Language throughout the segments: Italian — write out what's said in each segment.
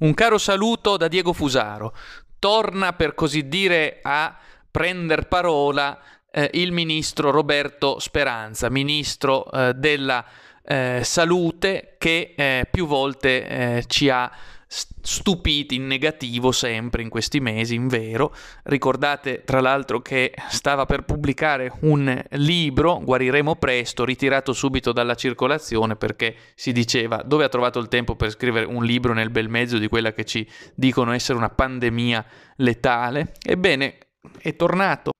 Un caro saluto da Diego Fusaro. Torna per così dire a prender parola eh, il ministro Roberto Speranza, ministro eh, della eh, salute che eh, più volte eh, ci ha stupiti in negativo sempre in questi mesi, in vero. Ricordate tra l'altro che stava per pubblicare un libro, Guariremo presto, ritirato subito dalla circolazione perché si diceva dove ha trovato il tempo per scrivere un libro nel bel mezzo di quella che ci dicono essere una pandemia letale. Ebbene, è tornato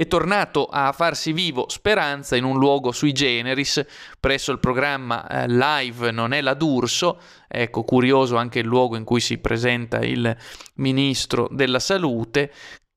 è tornato a farsi vivo Speranza in un luogo sui generis presso il programma eh, Live Non è la D'Urso, ecco curioso anche il luogo in cui si presenta il ministro della salute,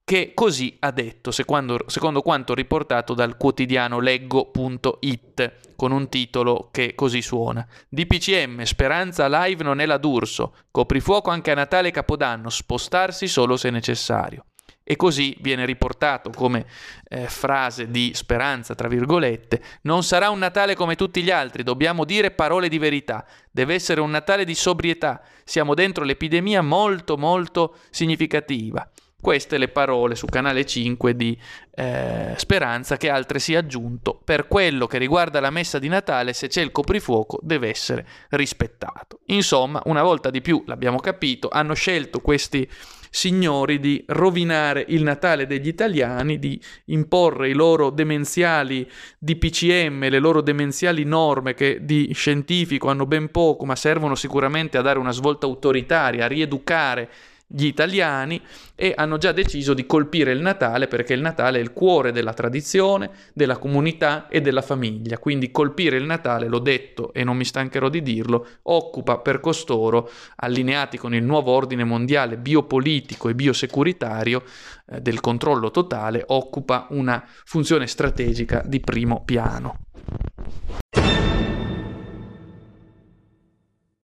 che così ha detto, secondo, secondo quanto riportato dal quotidiano leggo.it, con un titolo che così suona. DPCM, Speranza Live non è la D'Urso, coprifuoco anche a Natale e Capodanno, spostarsi solo se necessario. E così viene riportato come eh, frase di speranza, tra virgolette, non sarà un Natale come tutti gli altri, dobbiamo dire parole di verità, deve essere un Natale di sobrietà, siamo dentro l'epidemia molto molto significativa. Queste le parole su Canale 5 di eh, Speranza che altresì aggiunto, per quello che riguarda la messa di Natale, se c'è il coprifuoco deve essere rispettato. Insomma, una volta di più, l'abbiamo capito, hanno scelto questi signori di rovinare il Natale degli italiani, di imporre i loro demenziali DPCM, le loro demenziali norme che di scientifico hanno ben poco, ma servono sicuramente a dare una svolta autoritaria, a rieducare gli italiani e hanno già deciso di colpire il Natale perché il Natale è il cuore della tradizione, della comunità e della famiglia. Quindi colpire il Natale, l'ho detto e non mi stancherò di dirlo, occupa per costoro, allineati con il nuovo ordine mondiale biopolitico e biosecuritario eh, del controllo totale, occupa una funzione strategica di primo piano.